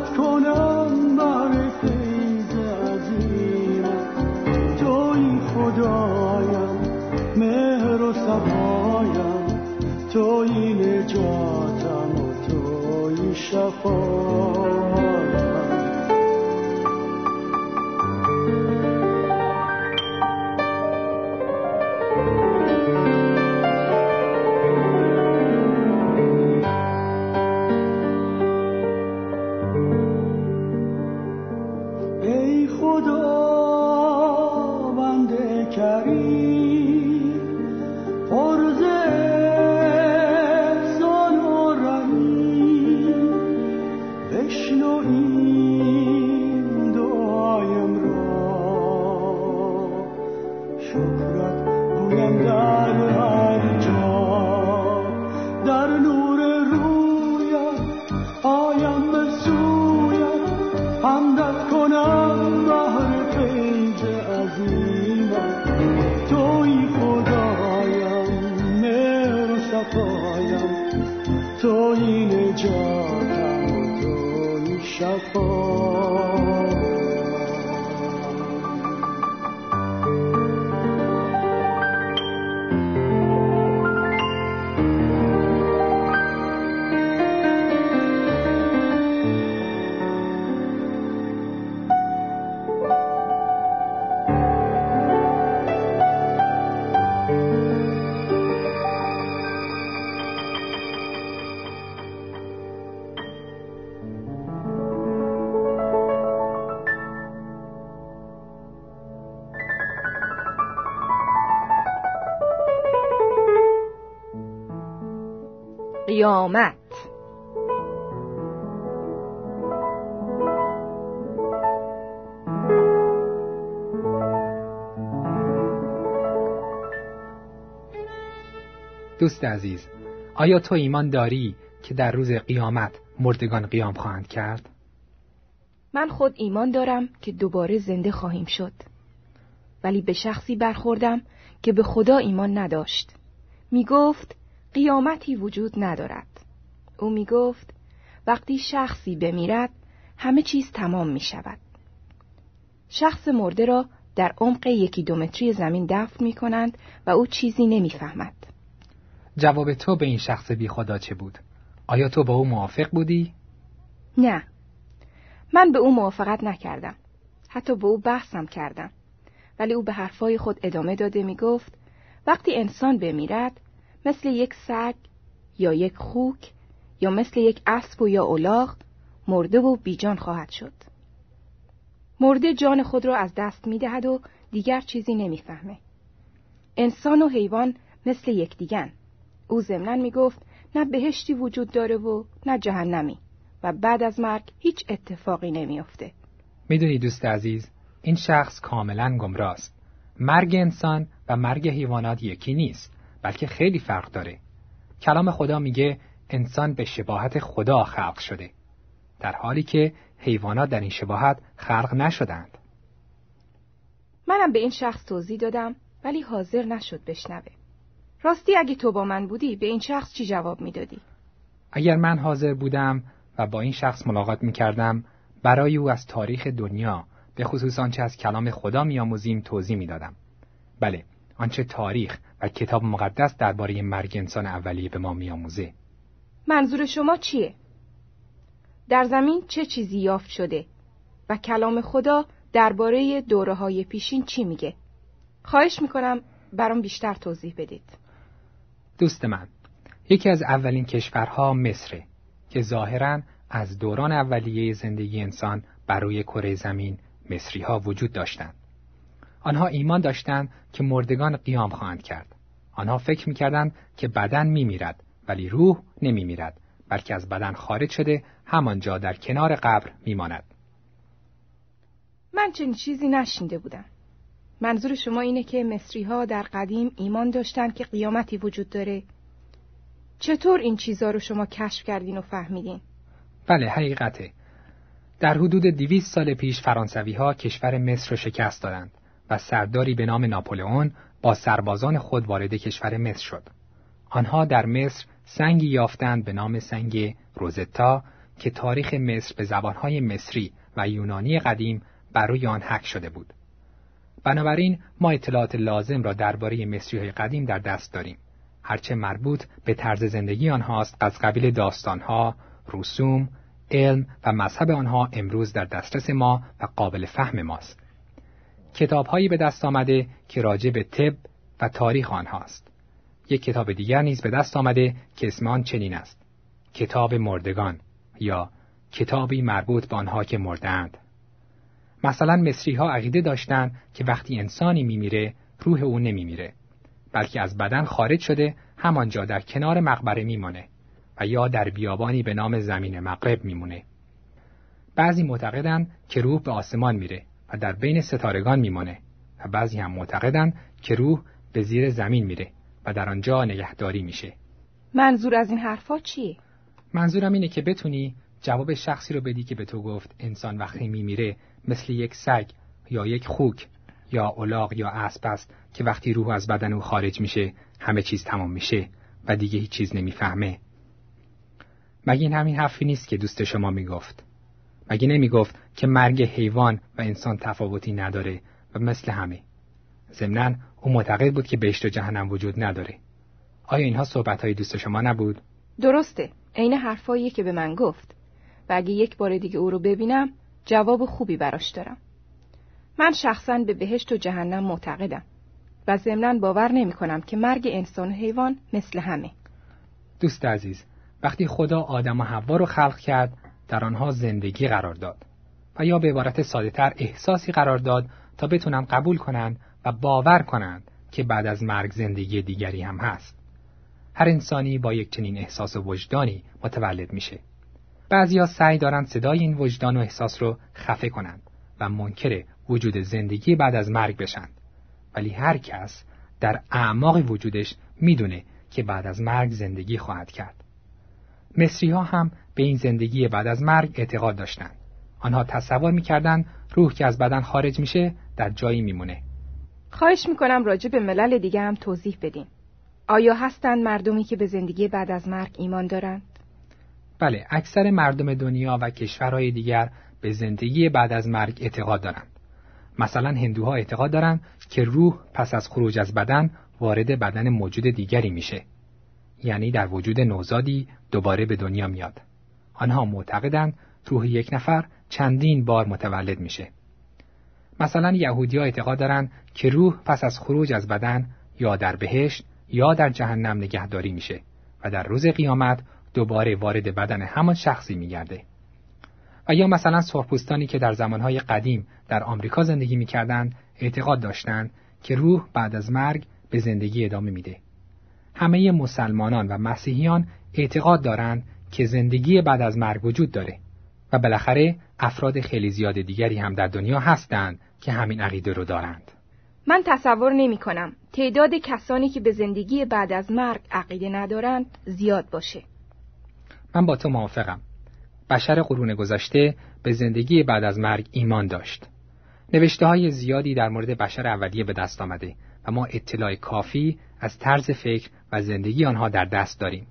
کنم بر فیض عظیمت توی خدایم مهر و صفایم توی نجاتم و توی شفایم. شکرت گویم در هر جا. در نور رویت آیم به سویت حمدت کنم بهر فیض عظیمت. توی خدایم مهر و صفایم. توی قیامت. دوست عزیز آیا تو ایمان داری که در روز قیامت مردگان قیام خواهند کرد؟ من خود ایمان دارم که دوباره زنده خواهیم شد. ولی به شخصی برخوردم که به خدا ایمان نداشت. می گفت قیامتی وجود ندارد او می گفت وقتی شخصی بمیرد همه چیز تمام می شود شخص مرده را در عمق یکی دو متری زمین دفن می کنند و او چیزی نمی فهمد. جواب تو به این شخص بی خدا چه بود؟ آیا تو با او موافق بودی؟ نه من به او موافقت نکردم حتی به او بحثم کردم ولی او به حرفای خود ادامه داده می گفت وقتی انسان بمیرد مثل یک سگ یا یک خوک یا مثل یک اسب و یا الاغ مرده و بیجان خواهد شد مرده جان خود را از دست می دهد و دیگر چیزی نمی‌فهمه. انسان و حیوان مثل یکدیگن. او ضمنا می گفت نه بهشتی وجود داره و نه جهنمی و بعد از مرگ هیچ اتفاقی نمیافته. می‌دونی دوست عزیز این شخص کاملا گمراست. مرگ انسان و مرگ حیوانات یکی نیست بلکه خیلی فرق داره. کلام خدا میگه انسان به شباهت خدا خلق شده در حالی که حیوانات در این شباهت خلق نشدند. منم به این شخص توضیح دادم ولی حاضر نشد بشنوه. راستی اگه تو با من بودی به این شخص چی جواب می‌دادی؟ اگر من حاضر بودم و با این شخص ملاقات می کردم برای او از تاریخ دنیا به خصوص آنچه از کلام خدا میآموزیم توضیح می‌دادم. بله، آنچه تاریخ و کتاب مقدس درباره مرگ انسان اولیه به ما میآموزه. منظور شما چیه؟ در زمین چه چیزی یافت شده و کلام خدا درباره دوره های پیشین چی میگه؟ خواهش می‌کنم برام بیشتر توضیح بدید. دوست من، یکی از اولین کشورها مصره که ظاهرا از دوران اولیه زندگی انسان بر روی کره زمین مصری ها وجود داشتند. آنها ایمان داشتند که مردگان قیام خواهند کرد. آنها فکر می‌کردند که بدن میمیرد ولی روح نمیمیرد بلکه از بدن خارج شده همانجا در کنار قبر میماند. من چنین چیزی نشینده بودم. منظور شما اینه که مصری ها در قدیم ایمان داشتن که قیامتی وجود داره؟ چطور این چیزها رو شما کشف کردین و فهمیدین؟ بله حقیقته. در حدود دویست سال پیش فرانسوی ها کشور مصر رو شکست دادند و سرداری به نام ناپولئون با سربازان خود وارد کشور مصر شد. آنها در مصر سنگی یافتند به نام سنگ روزتا که تاریخ مصر به زبانهای مصری و یونانی قدیم بر روی آن حک شده بود. بنابراین ما اطلاعات لازم را درباره مصری های قدیم در دست داریم. هرچه مربوط به طرز زندگی آنهاست از قبیل داستانها، رسوم، علم و مذهب آنها امروز در دسترس ما و قابل فهم ماست. کتابهایی به دست آمده که راجع به طب و تاریخ آنهاست. یک کتاب دیگر نیز به دست آمده که اسم آن چنین است. کتاب مردگان یا کتابی مربوط به آنها که مردند. مثلا مصری ها عقیده داشتند که وقتی انسانی میمیره روح او نمیمیره بلکه از بدن خارج شده همانجا در کنار مقبره میمانه و یا در بیابانی به نام زمین مغرب میمونه. بعضی معتقدند که روح به آسمان میره و در بین ستارگان میمانه و بعضی هم معتقدند که روح به زیر زمین میره و در آنجا نگهداری میشه. منظور از این حرفا چیه؟ منظورم اینه که بتونی جواب شخصی رو بدی که به تو گفت انسان وقتی میمیره مثل یک سگ یا یک خوک یا الاغ یا اسب است که وقتی روح از بدن او خارج میشه همه چیز تمام میشه و دیگه هیچ چیز نمی‌فهمه. مگه این همین حرفی نیست که دوست شما می‌گفت؟ مگه نمی‌گفت که مرگ حیوان و انسان تفاوتی نداره و مثل همه؟ ضمنا او معتقد بود که بهشت و جهنم وجود نداره. آیا اینها صحبت های دوست شما نبود؟ درسته. عین حرفایی که به من گفت. و اگه یک بار دیگه او رو ببینم جواب خوبی براش دارم. من شخصا به بهشت و جهنم معتقدم و ضمنا باور نمی کنم که مرگ انسان و حیوان مثل همه. دوست عزیز، وقتی خدا آدم و حوا رو خلق کرد در آنها زندگی قرار داد و یا به عبارت ساده تر احساسی قرار داد تا بتونن قبول کنند و باور کنند که بعد از مرگ زندگی دیگری هم هست. هر انسانی با یک چنین احساس وجدانی متولد میشه. بعضیا سعی دارند صدای این وجدان و احساس رو خفه کنند و منکر وجود زندگی بعد از مرگ بشند. ولی هر کس در اعماق وجودش می‌دونه که بعد از مرگ زندگی خواهد کرد. مصری ها هم به این زندگی بعد از مرگ اعتقاد داشتند. آنها تصور می‌کردند روح که از بدن خارج میشه در جایی میمونه. خواهش می‌کنم راجع به ملل دیگه هم توضیح بدین. آیا هستند مردمی که به زندگی بعد از مرگ ایمان دارند؟ بله، اکثر مردم دنیا و کشورهای دیگر به زندگی بعد از مرگ اعتقاد دارند. مثلا هندوها اعتقاد دارند که روح پس از خروج از بدن وارد بدن موجود دیگری میشه. یعنی در وجود نوزادی دوباره به دنیا میاد. آنها معتقدند روح یک نفر چندین بار متولد میشه. مثلا یهودی ها اعتقاد دارند که روح پس از خروج از بدن یا در بهشت یا در جهنم نگهداری میشه و در روز قیامت دوباره وارد بدن همان شخصی میگرده. و یا مثلا سرخپوستانی که در زمانهای قدیم در آمریکا زندگی می‌کردند اعتقاد داشتند که روح بعد از مرگ به زندگی ادامه میده. همه مسلمانان و مسیحیان اعتقاد دارند که زندگی بعد از مرگ وجود داره و بالاخره افراد خیلی زیاد دیگری هم در دنیا هستند که همین عقیده رو دارند. من تصور نمی کنم تعداد کسانی که به زندگی بعد از مرگ عقیده ندارند زیاد باشه. من با تو موافقم. بشر قرون گذشته به زندگی بعد از مرگ ایمان داشت. نوشته های زیادی در مورد بشر اولیه به دست آمده و ما اطلاع کافی از طرز فکر و زندگی آنها در دست داریم.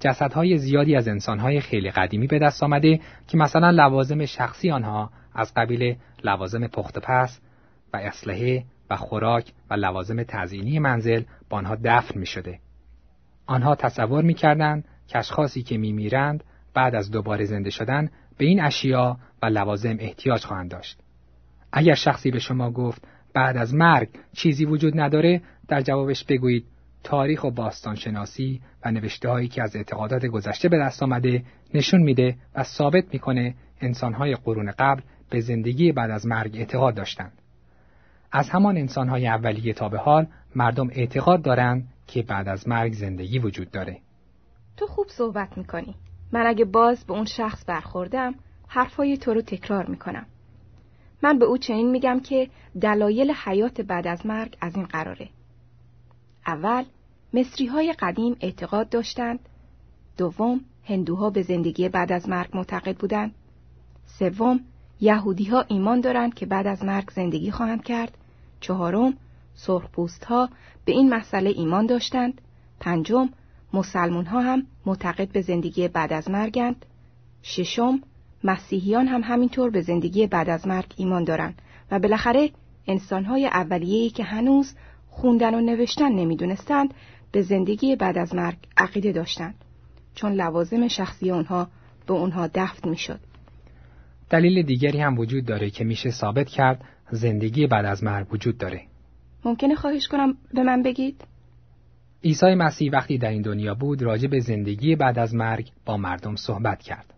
جسدهای زیادی از انسانهای خیلی قدیمی به دست آمده که مثلا لوازم شخصی آنها از قبیل لوازم پخت پس و اسلحه و خوراک و لوازم تزئینی منزل با آنها دفن می شده. آنها تصور می کردن که اشخاصی که می میرند بعد از دوباره زنده شدن به این اشیا و لوازم احتیاج خواهند داشت. اگر شخصی به شما گفت بعد از مرگ چیزی وجود نداره در جوابش بگویید تاریخ و باستانشناسی و نوشته هایی که از اعتقادات گذشته به دست آمده نشون میده و ثابت می‌کنه انسانهای قرون قبل به زندگی بعد از مرگ اعتقاد داشتند. از همان انسانهای اولیه تا به حال مردم اعتقاد دارند که بعد از مرگ زندگی وجود داره. تو خوب صحبت می‌کنی. من اگه باز به اون شخص برخوردم حرفای تو رو تکرار می‌کنم. من به او چنین میگم که دلایل حیات بعد از مرگ از این قراره. اول مصری های قدیم اعتقاد داشتند. دوم هندوها به زندگی بعد از مرگ معتقد بودند. سوم یهودی ها ایمان دارند که بعد از مرگ زندگی خواهند کرد. چهارم سرخپوست ها به این مسئله ایمان داشتند. پنجم مسلمون ها هم معتقد به زندگی بعد از مرگند ششم مسیحیان هم همینطور به زندگی بعد از مرگ ایمان دارند. و بالاخره انسانهای اولیه‌ای که هنوز خوندن و نوشتن نمی‌دونستند به زندگی بعد از مرگ عقیده داشتند چون لوازم شخصی اونها به اونها دفن می‌شد. دلیل دیگری هم وجود داره که میشه ثابت کرد زندگی بعد از مرگ وجود داره. ممکنه خواهش کنم به من بگید؟ عیسی مسیح وقتی در این دنیا بود راجع به زندگی بعد از مرگ با مردم صحبت کرد.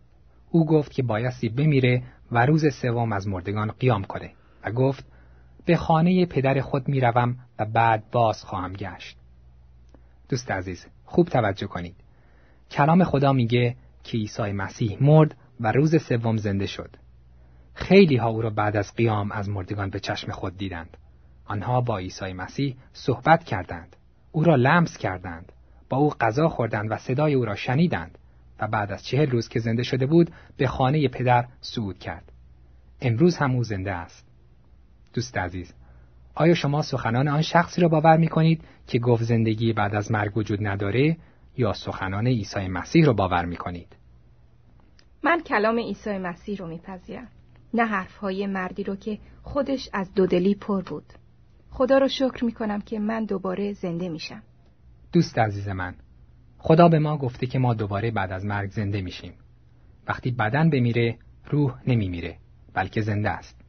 او گفت که بایستی بمیره و روز سوم از مردگان قیام کنه و گفت به خانه پدر خود می‌روم و بعد باز خواهم گشت. دوست عزیز خوب توجه کنید. کلام خدا میگه که عیسی مسیح مرد و روز سوم زنده شد. خیلی ها او را بعد از قیام از مردگان به چشم خود دیدند. آنها با عیسی مسیح صحبت کردند. او را لمس کردند. با او غذا خوردند و صدای او را شنیدند و بعد از چهل روز که زنده شده بود به خانه پدر صعود کرد. امروز هم او زنده است. دوست عزیز، آیا شما سخنان آن شخصی را باور می کنید که گفت زندگی بعد از مرگ وجود نداره یا سخنان عیسی مسیح را باور می کنید؟ من کلام عیسی مسیح رو میپذیرم نه حرفهای مردی رو که خودش از دودلی پر بود. خدا رو شکر می‌کنم که من دوباره زنده میشم. دوست عزیز من خدا به ما گفته که ما دوباره بعد از مرگ زنده میشیم. وقتی بدن بمیره روح نمیمیره بلکه زنده است.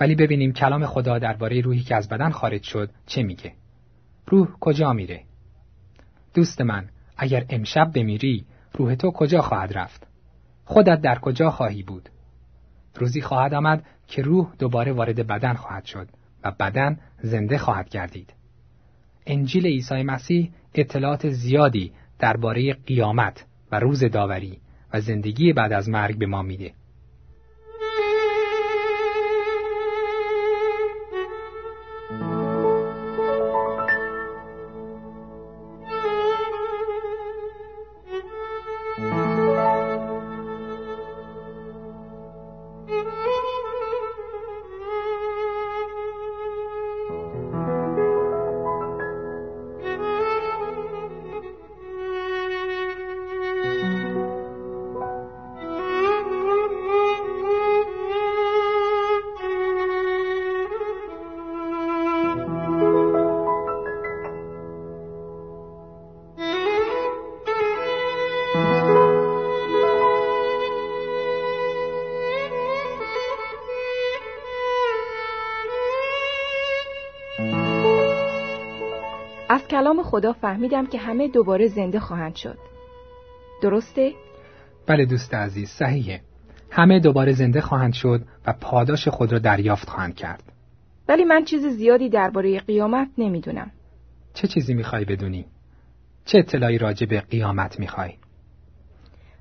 ولی ببینیم کلام خدا درباره روحی که از بدن خارج شد چه میگه. روح کجا میره؟ دوست من اگر امشب بمیری روح تو کجا خواهد رفت؟ خودت در کجا خواهی بود؟ روزی خواهد آمد که روح دوباره وارد بدن خواهد شد و بدن زنده خواهد گردید. انجیل عیسی مسیح اطلاعات زیادی درباره قیامت و روز داوری و زندگی بعد از مرگ به ما میده. کلام خدا فهمیدم که همه دوباره زنده خواهند شد. درسته؟ بله دوست عزیز صحیحه. همه دوباره زنده خواهند شد و پاداش خود را دریافت خواهند کرد. ولی من چیز زیادی درباره قیامت نمی‌دونم. چه چیزی می‌خوای بدونی؟ چه اطلاعی راجع به قیامت می‌خوای؟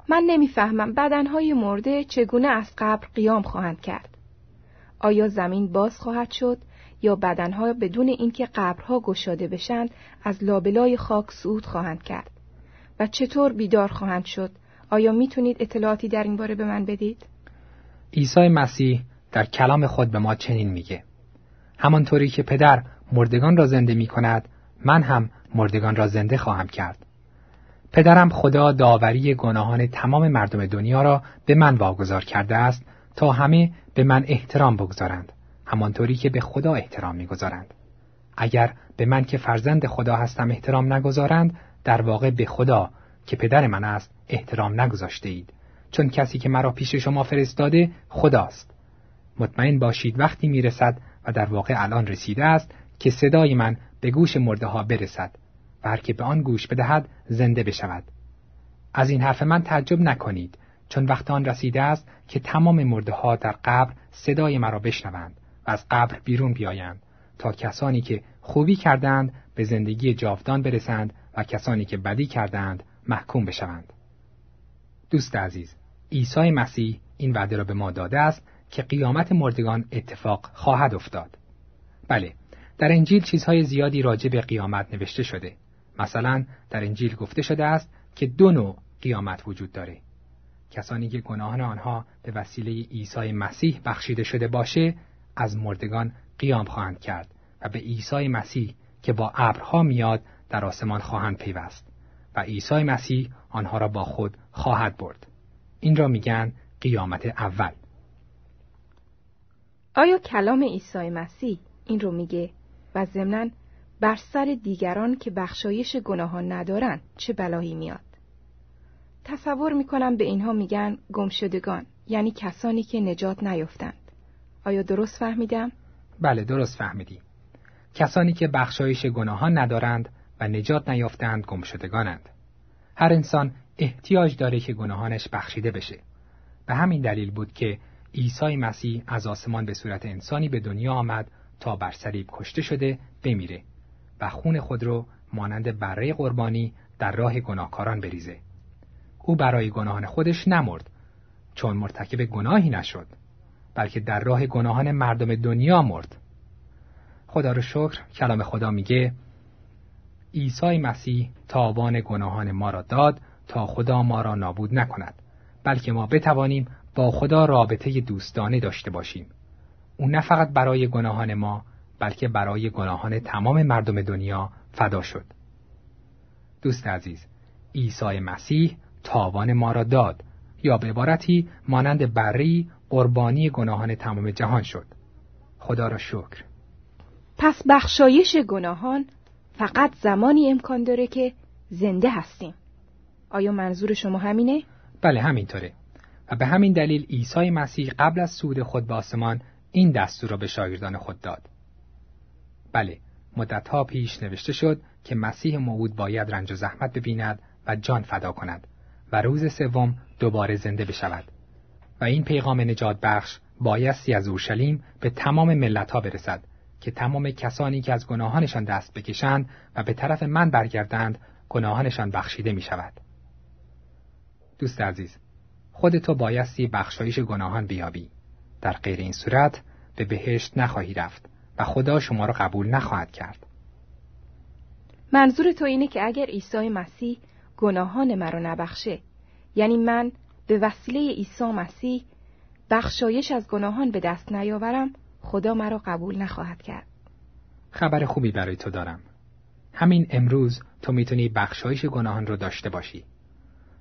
من نمی‌فهمم بدنهای مرده چگونه از قبر قیام خواهند کرد. آیا زمین باز خواهد شد یا بدنها بدون اینکه قبرها گشاده بشند از لابلای خاک صعود خواهند کرد. و چطور بیدار خواهند شد؟ آیا می‌تونید اطلاعاتی در این باره به من بدید؟ عیسی مسیح در کلام خود به ما چنین میگه. همانطوری که پدر مردگان را زنده می کند من هم مردگان را زنده خواهم کرد. پدرم خدا داوری گناهان تمام مردم دنیا را به من واگذار کرده است تا همه به من احترام بگذارند. همانطوری که به خدا احترام می‌گذارند. اگر به من که فرزند خدا هستم احترام نگذارند در واقع به خدا که پدر من است احترام نگذاشته اید چون کسی که مرا پیش شما فرستاده خداست. مطمئن باشید وقتی می‌رسد و در واقع الان رسیده است که صدای من به گوش مرده ها برسد و هر که به آن گوش بدهد زنده بشود. از این حرف من تعجب نکنید چون وقت آن رسیده است که تمام مرده ها در قبر صدای مرا بشنوند. از قبر بیرون بیایند تا کسانی که خوبی کردند به زندگی جاودان برسند و کسانی که بدی کردند محکوم بشوند. دوست عزیز، عیسی مسیح این وعده را به ما داده است که قیامت مردگان اتفاق خواهد افتاد. بله، در انجیل چیزهای زیادی راجع به قیامت نوشته شده. مثلا در انجیل گفته شده است که دو نوع قیامت وجود داره. کسانی که گناهان آنها به وسیله عیسی مسیح بخشیده شده باشه از مردگان قیام خواهند کرد و به عیسی مسیح که با ابرها میاد در آسمان خواهند پیوست و عیسی مسیح آنها را با خود خواهد برد. این را میگن قیامت اول. آیا کلام عیسی مسیح این رو میگه و ضمنا بر سر دیگران که بخشایش گناهان ندارن چه بلایی میاد؟ تصور می‌کنم به اینها میگن گمشدگان یعنی کسانی که نجات نیفتند آیا درست فهمیدم؟ بله درست فهمیدی. کسانی که بخشایش گناهان ندارند و نجات نیافتند گمشدگانند. هر انسان احتیاج داره که گناهانش بخشیده بشه. به همین دلیل بود که عیسی مسیح از آسمان به صورت انسانی به دنیا آمد تا بر صلیب کشته شده بمیره و خون خود رو مانند بره قربانی در راه گناهکاران بریزه. او برای گناهان خودش نمرد چون مرتکب گناهی نشد. بلکه در راه گناهان مردم دنیا مرد. خدا رو شکر کلام خدا میگه عیسی مسیح تاوان گناهان ما را داد تا خدا ما را نابود نکند. بلکه ما بتوانیم با خدا رابطه دوستانه داشته باشیم. او نه فقط برای گناهان ما بلکه برای گناهان تمام مردم دنیا فدا شد. دوست عزیز عیسی مسیح تاوان ما را داد. یا به عبارتی مانند بری قربانی گناهان تمام جهان شد. خدا را شکر. پس بخشایش گناهان فقط زمانی امکان داره که زنده هستیم. آیا منظور شما همینه؟ بله همینطوره. و به همین دلیل عیسی مسیح قبل از سود خود به آسمان این دستور را به شاگردان خود داد. بله مدتها پیش نوشته شد که مسیح موعود باید رنج و زحمت ببیند و جان فدا کند و روز سوم دوباره زنده بشود. و این پیغام نجات بخش بایستی از اورشلیم به تمام ملت ها برسد که تمام کسانی که از گناهانشان دست بکشند و به طرف من برگردند گناهانشان بخشیده می شود. دوست عزیز خودتو بایستی بخشایش گناهان بیابی در غیر این صورت به بهشت نخواهی رفت و خدا شما را قبول نخواهد کرد منظور تو اینه که اگر عیسی مسیح گناهان مرا نبخشه یعنی من به وسیله عیسی مسیح بخشایش از گناهان به دست نیاورم خدا مرا قبول نخواهد کرد. خبر خوبی برای تو دارم. همین امروز تو می‌تونی بخشایش گناهان رو داشته باشی.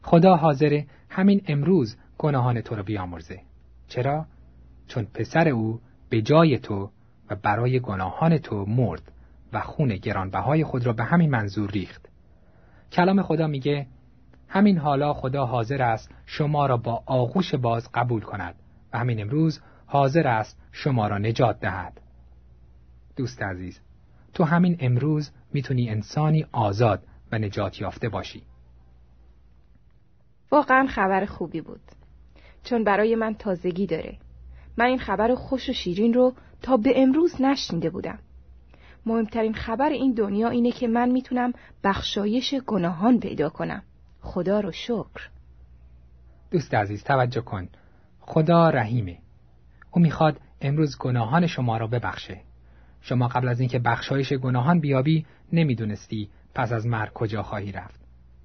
خدا حاضره همین امروز گناهان تو رو بیامرزه. چرا؟ چون پسر او به جای تو و برای گناهان تو مرد و خون گرانبهای خود را به همین منظور ریخت. کلام خدا میگه همین حالا خدا حاضر است شما را با آغوش باز قبول کند و همین امروز حاضر است شما را نجات دهد. دوست عزیز تو همین امروز می‌تونی انسانی آزاد و نجات یافته باشی. واقعا خبر خوبی بود. چون برای من تازگی داره. من این خبر خوش و شیرین رو تا به امروز نشنیده بودم. مهمترین خبر این دنیا اینه که من می‌تونم بخشایش گناهان پیدا کنم. خدا رو شکر. دوست عزیز توجه کن. خدا رحیمه. او می‌خواد امروز گناهان شما را ببخشه. شما قبل از اینکه بخشایش گناهان بیابی نمی‌دونستی پس از مرگ کجا خواهی رفت.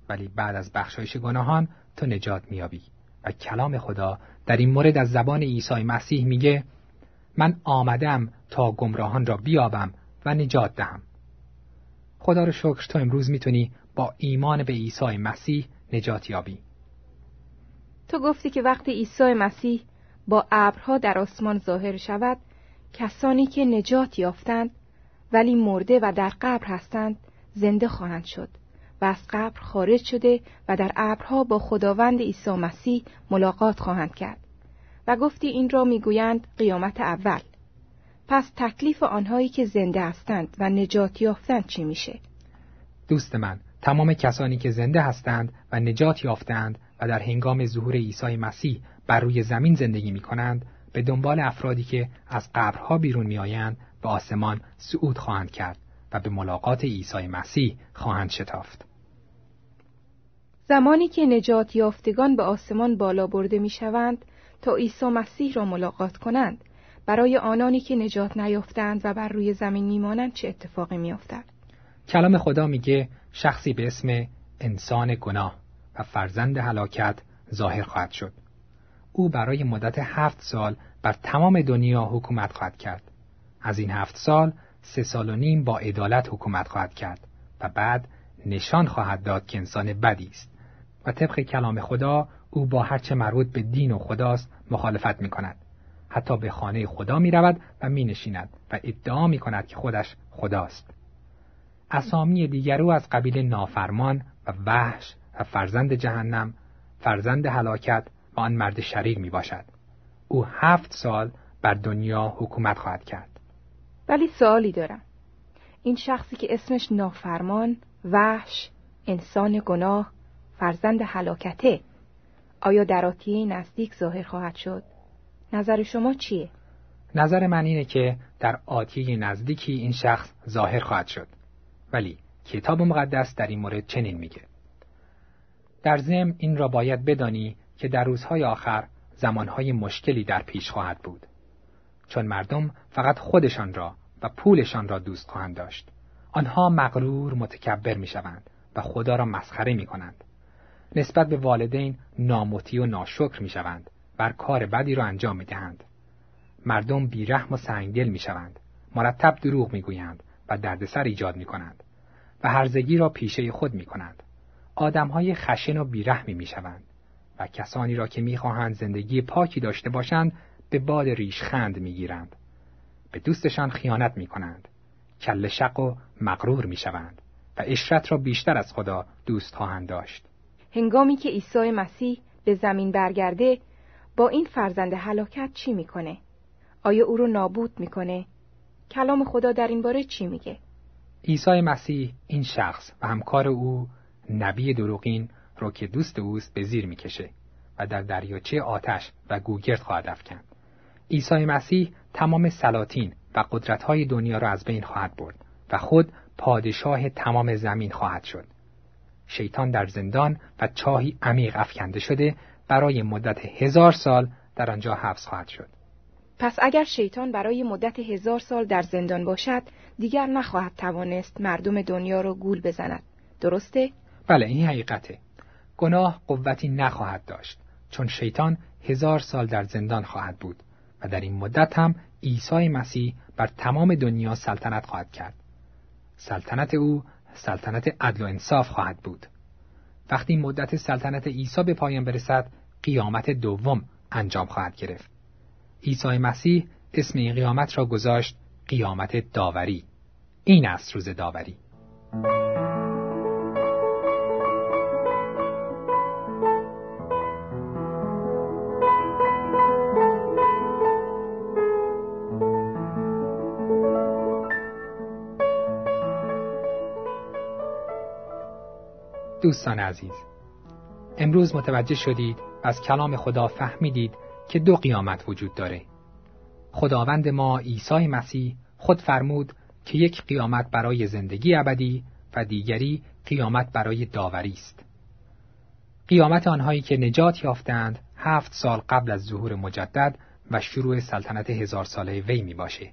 ولی بعد از بخشایش گناهان تو نجات میابی. و کلام خدا در این مورد از زبان عیسی مسیح میگه من آمدم تا گمراهان را بیابم و نجات دهم. خدا رو شکر تو امروز می‌تونی با ایمان به عیسی مسیح نجات یابی تو گفتی که وقتی عیسی مسیح با ابرها در آسمان ظاهر شود کسانی که نجات یافتند ولی مرده و در قبر هستند زنده خواهند شد و از قبر خارج شده و در ابرها با خداوند عیسی مسیح ملاقات خواهند کرد و گفتی این را می‌گویند قیامت اول. پس تکلیف آنهایی که زنده هستند و نجات یافتند چی میشه؟ دوست من تمام کسانی که زنده هستند و نجات یافتند و در هنگام ظهور عیسی مسیح بر روی زمین زندگی می کنند به دنبال افرادی که از قبرها بیرون می آیند به آسمان صعود خواهند کرد و به ملاقات عیسی مسیح خواهند شتافت. زمانی که نجات یافتگان به آسمان بالا برده می شوند تا عیسی مسیح را ملاقات کنند برای آنانی که نجات نیافتند و بر روی زمین میمانند چه اتفاقی میافتد کلام خدا میگه شخصی به اسم انسان گناه و فرزند هلاکت ظاهر خواهد شد او برای مدت هفت سال بر تمام دنیا حکومت خواهد کرد از این هفت سال سه سال و نیم با عدالت حکومت خواهد کرد و بعد نشان خواهد داد که انسان بدی است و طبق کلام خدا او با هرچه مربوط به دین و خداست مخالفت می کند. حتی به خانه خدا می رود و می نشیند و ادعا می کند که خودش خداست. اسامی دیگر او از قبیل نافرمان و وحش و فرزند جهنم، فرزند هلاکت و آن مرد شریر می باشد. او هفت سال بر دنیا حکومت خواهد کرد. ولی سوالی دارم. این شخصی که اسمش نافرمان، وحش، انسان گناه، فرزند هلاکته آیا در آتیه نزدیک ظاهر خواهد شد؟ نظر شما چیه؟ نظر من اینه که در آتیه نزدیکی این شخص ظاهر خواهد شد. ولی کتاب مقدس در این مورد چنین میگه. در ضمن این را باید بدانی که در روزهای آخر زمانهای مشکلی در پیش خواهد بود. چون مردم فقط خودشان را و پولشان را دوست خواهند داشت. آنها مغرور متکبر می شوند و خدا را مسخره می کنند. نسبت به والدین ناموتی و ناشکر می شوند بر کار بدی را انجام می دهند. مردم بیرحم و سنگدل می شوند. مرتب دروغ می گویند و دردسر ایجاد می کنند و هرزگی را پیشه خود می کنند. های خشن و بیرحمی می شوند و کسانی را که می خواهند زندگی پاکی داشته باشند به باد ریشخند می گیرند. به دوستشان خیانت می کنند. کل شق و مغرور می شوند و اشرت را بیشتر از خدا دوست خواهند داشت. هنگامی که عیسی مسیح به زمین برگرده با این فرزند هلاکت چی می‌کنه؟ آیا او رو نابود می‌کنه؟ کلام خدا در این باره چی میگه؟ عیسی مسیح این شخص و همکار او نبی دروغین رو که دوست اوست به زیر می‌کشه و در دریاچه آتش و گوگرد خواهد افکند. عیسی مسیح تمام سلاطین و قدرت‌های دنیا را از بین خواهد برد و خود پادشاه تمام زمین خواهد شد. شیطان در زندان و چاهی عمیق افکنده شده برای مدت هزار سال در آنجا حبس خواهد شد. پس اگر شیطان برای مدت هزار سال در زندان باشد دیگر نخواهد توانست مردم دنیا را گول بزند. درسته؟ بله این حقیقته. گناه قوتی نخواهد داشت چون شیطان هزار سال در زندان خواهد بود و در این مدت هم عیسی مسیح بر تمام دنیا سلطنت خواهد کرد. سلطنت او سلطنت عدل و انصاف خواهد بود. وقتی مدت سلطنت عیسی به پایان برسد، قیامت دوم انجام خواهد گرفت. عیسی مسیح اسم این قیامت را گذاشت قیامت داوری. این است روز داوری. دوستان عزیز امروز متوجه شدید از کلام خدا فهمیدید که دو قیامت وجود داره خداوند ما عیسی مسیح خود فرمود که یک قیامت برای زندگی ابدی و دیگری قیامت برای داوری است قیامت آنهایی که نجات یافتند هفت سال قبل از ظهور مجدد و شروع سلطنت هزار ساله وی می باشه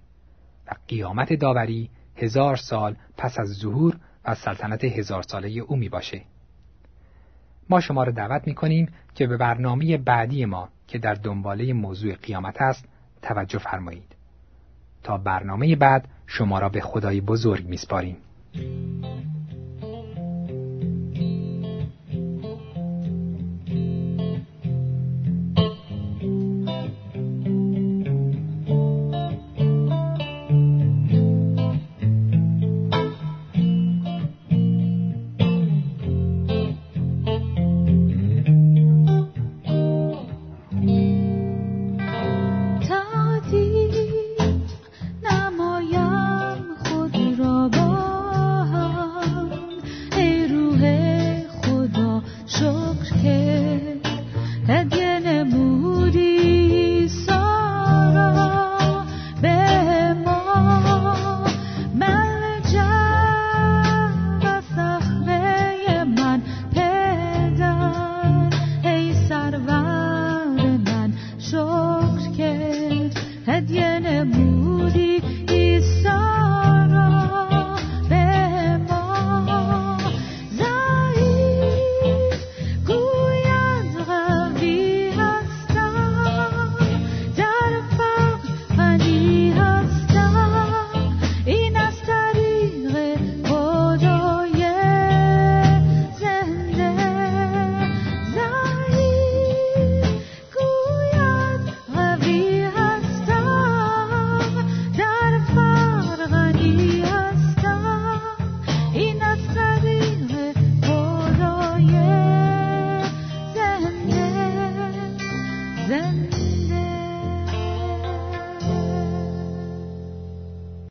و قیامت داوری هزار سال پس از ظهور و سلطنت هزار ساله او می باشه. ما شما را دعوت می کنیم که به برنامه بعدی ما که در دنباله موضوع قیامت است توجه فرمایید. تا برنامه بعد شما را به خدای بزرگ میسپاریم.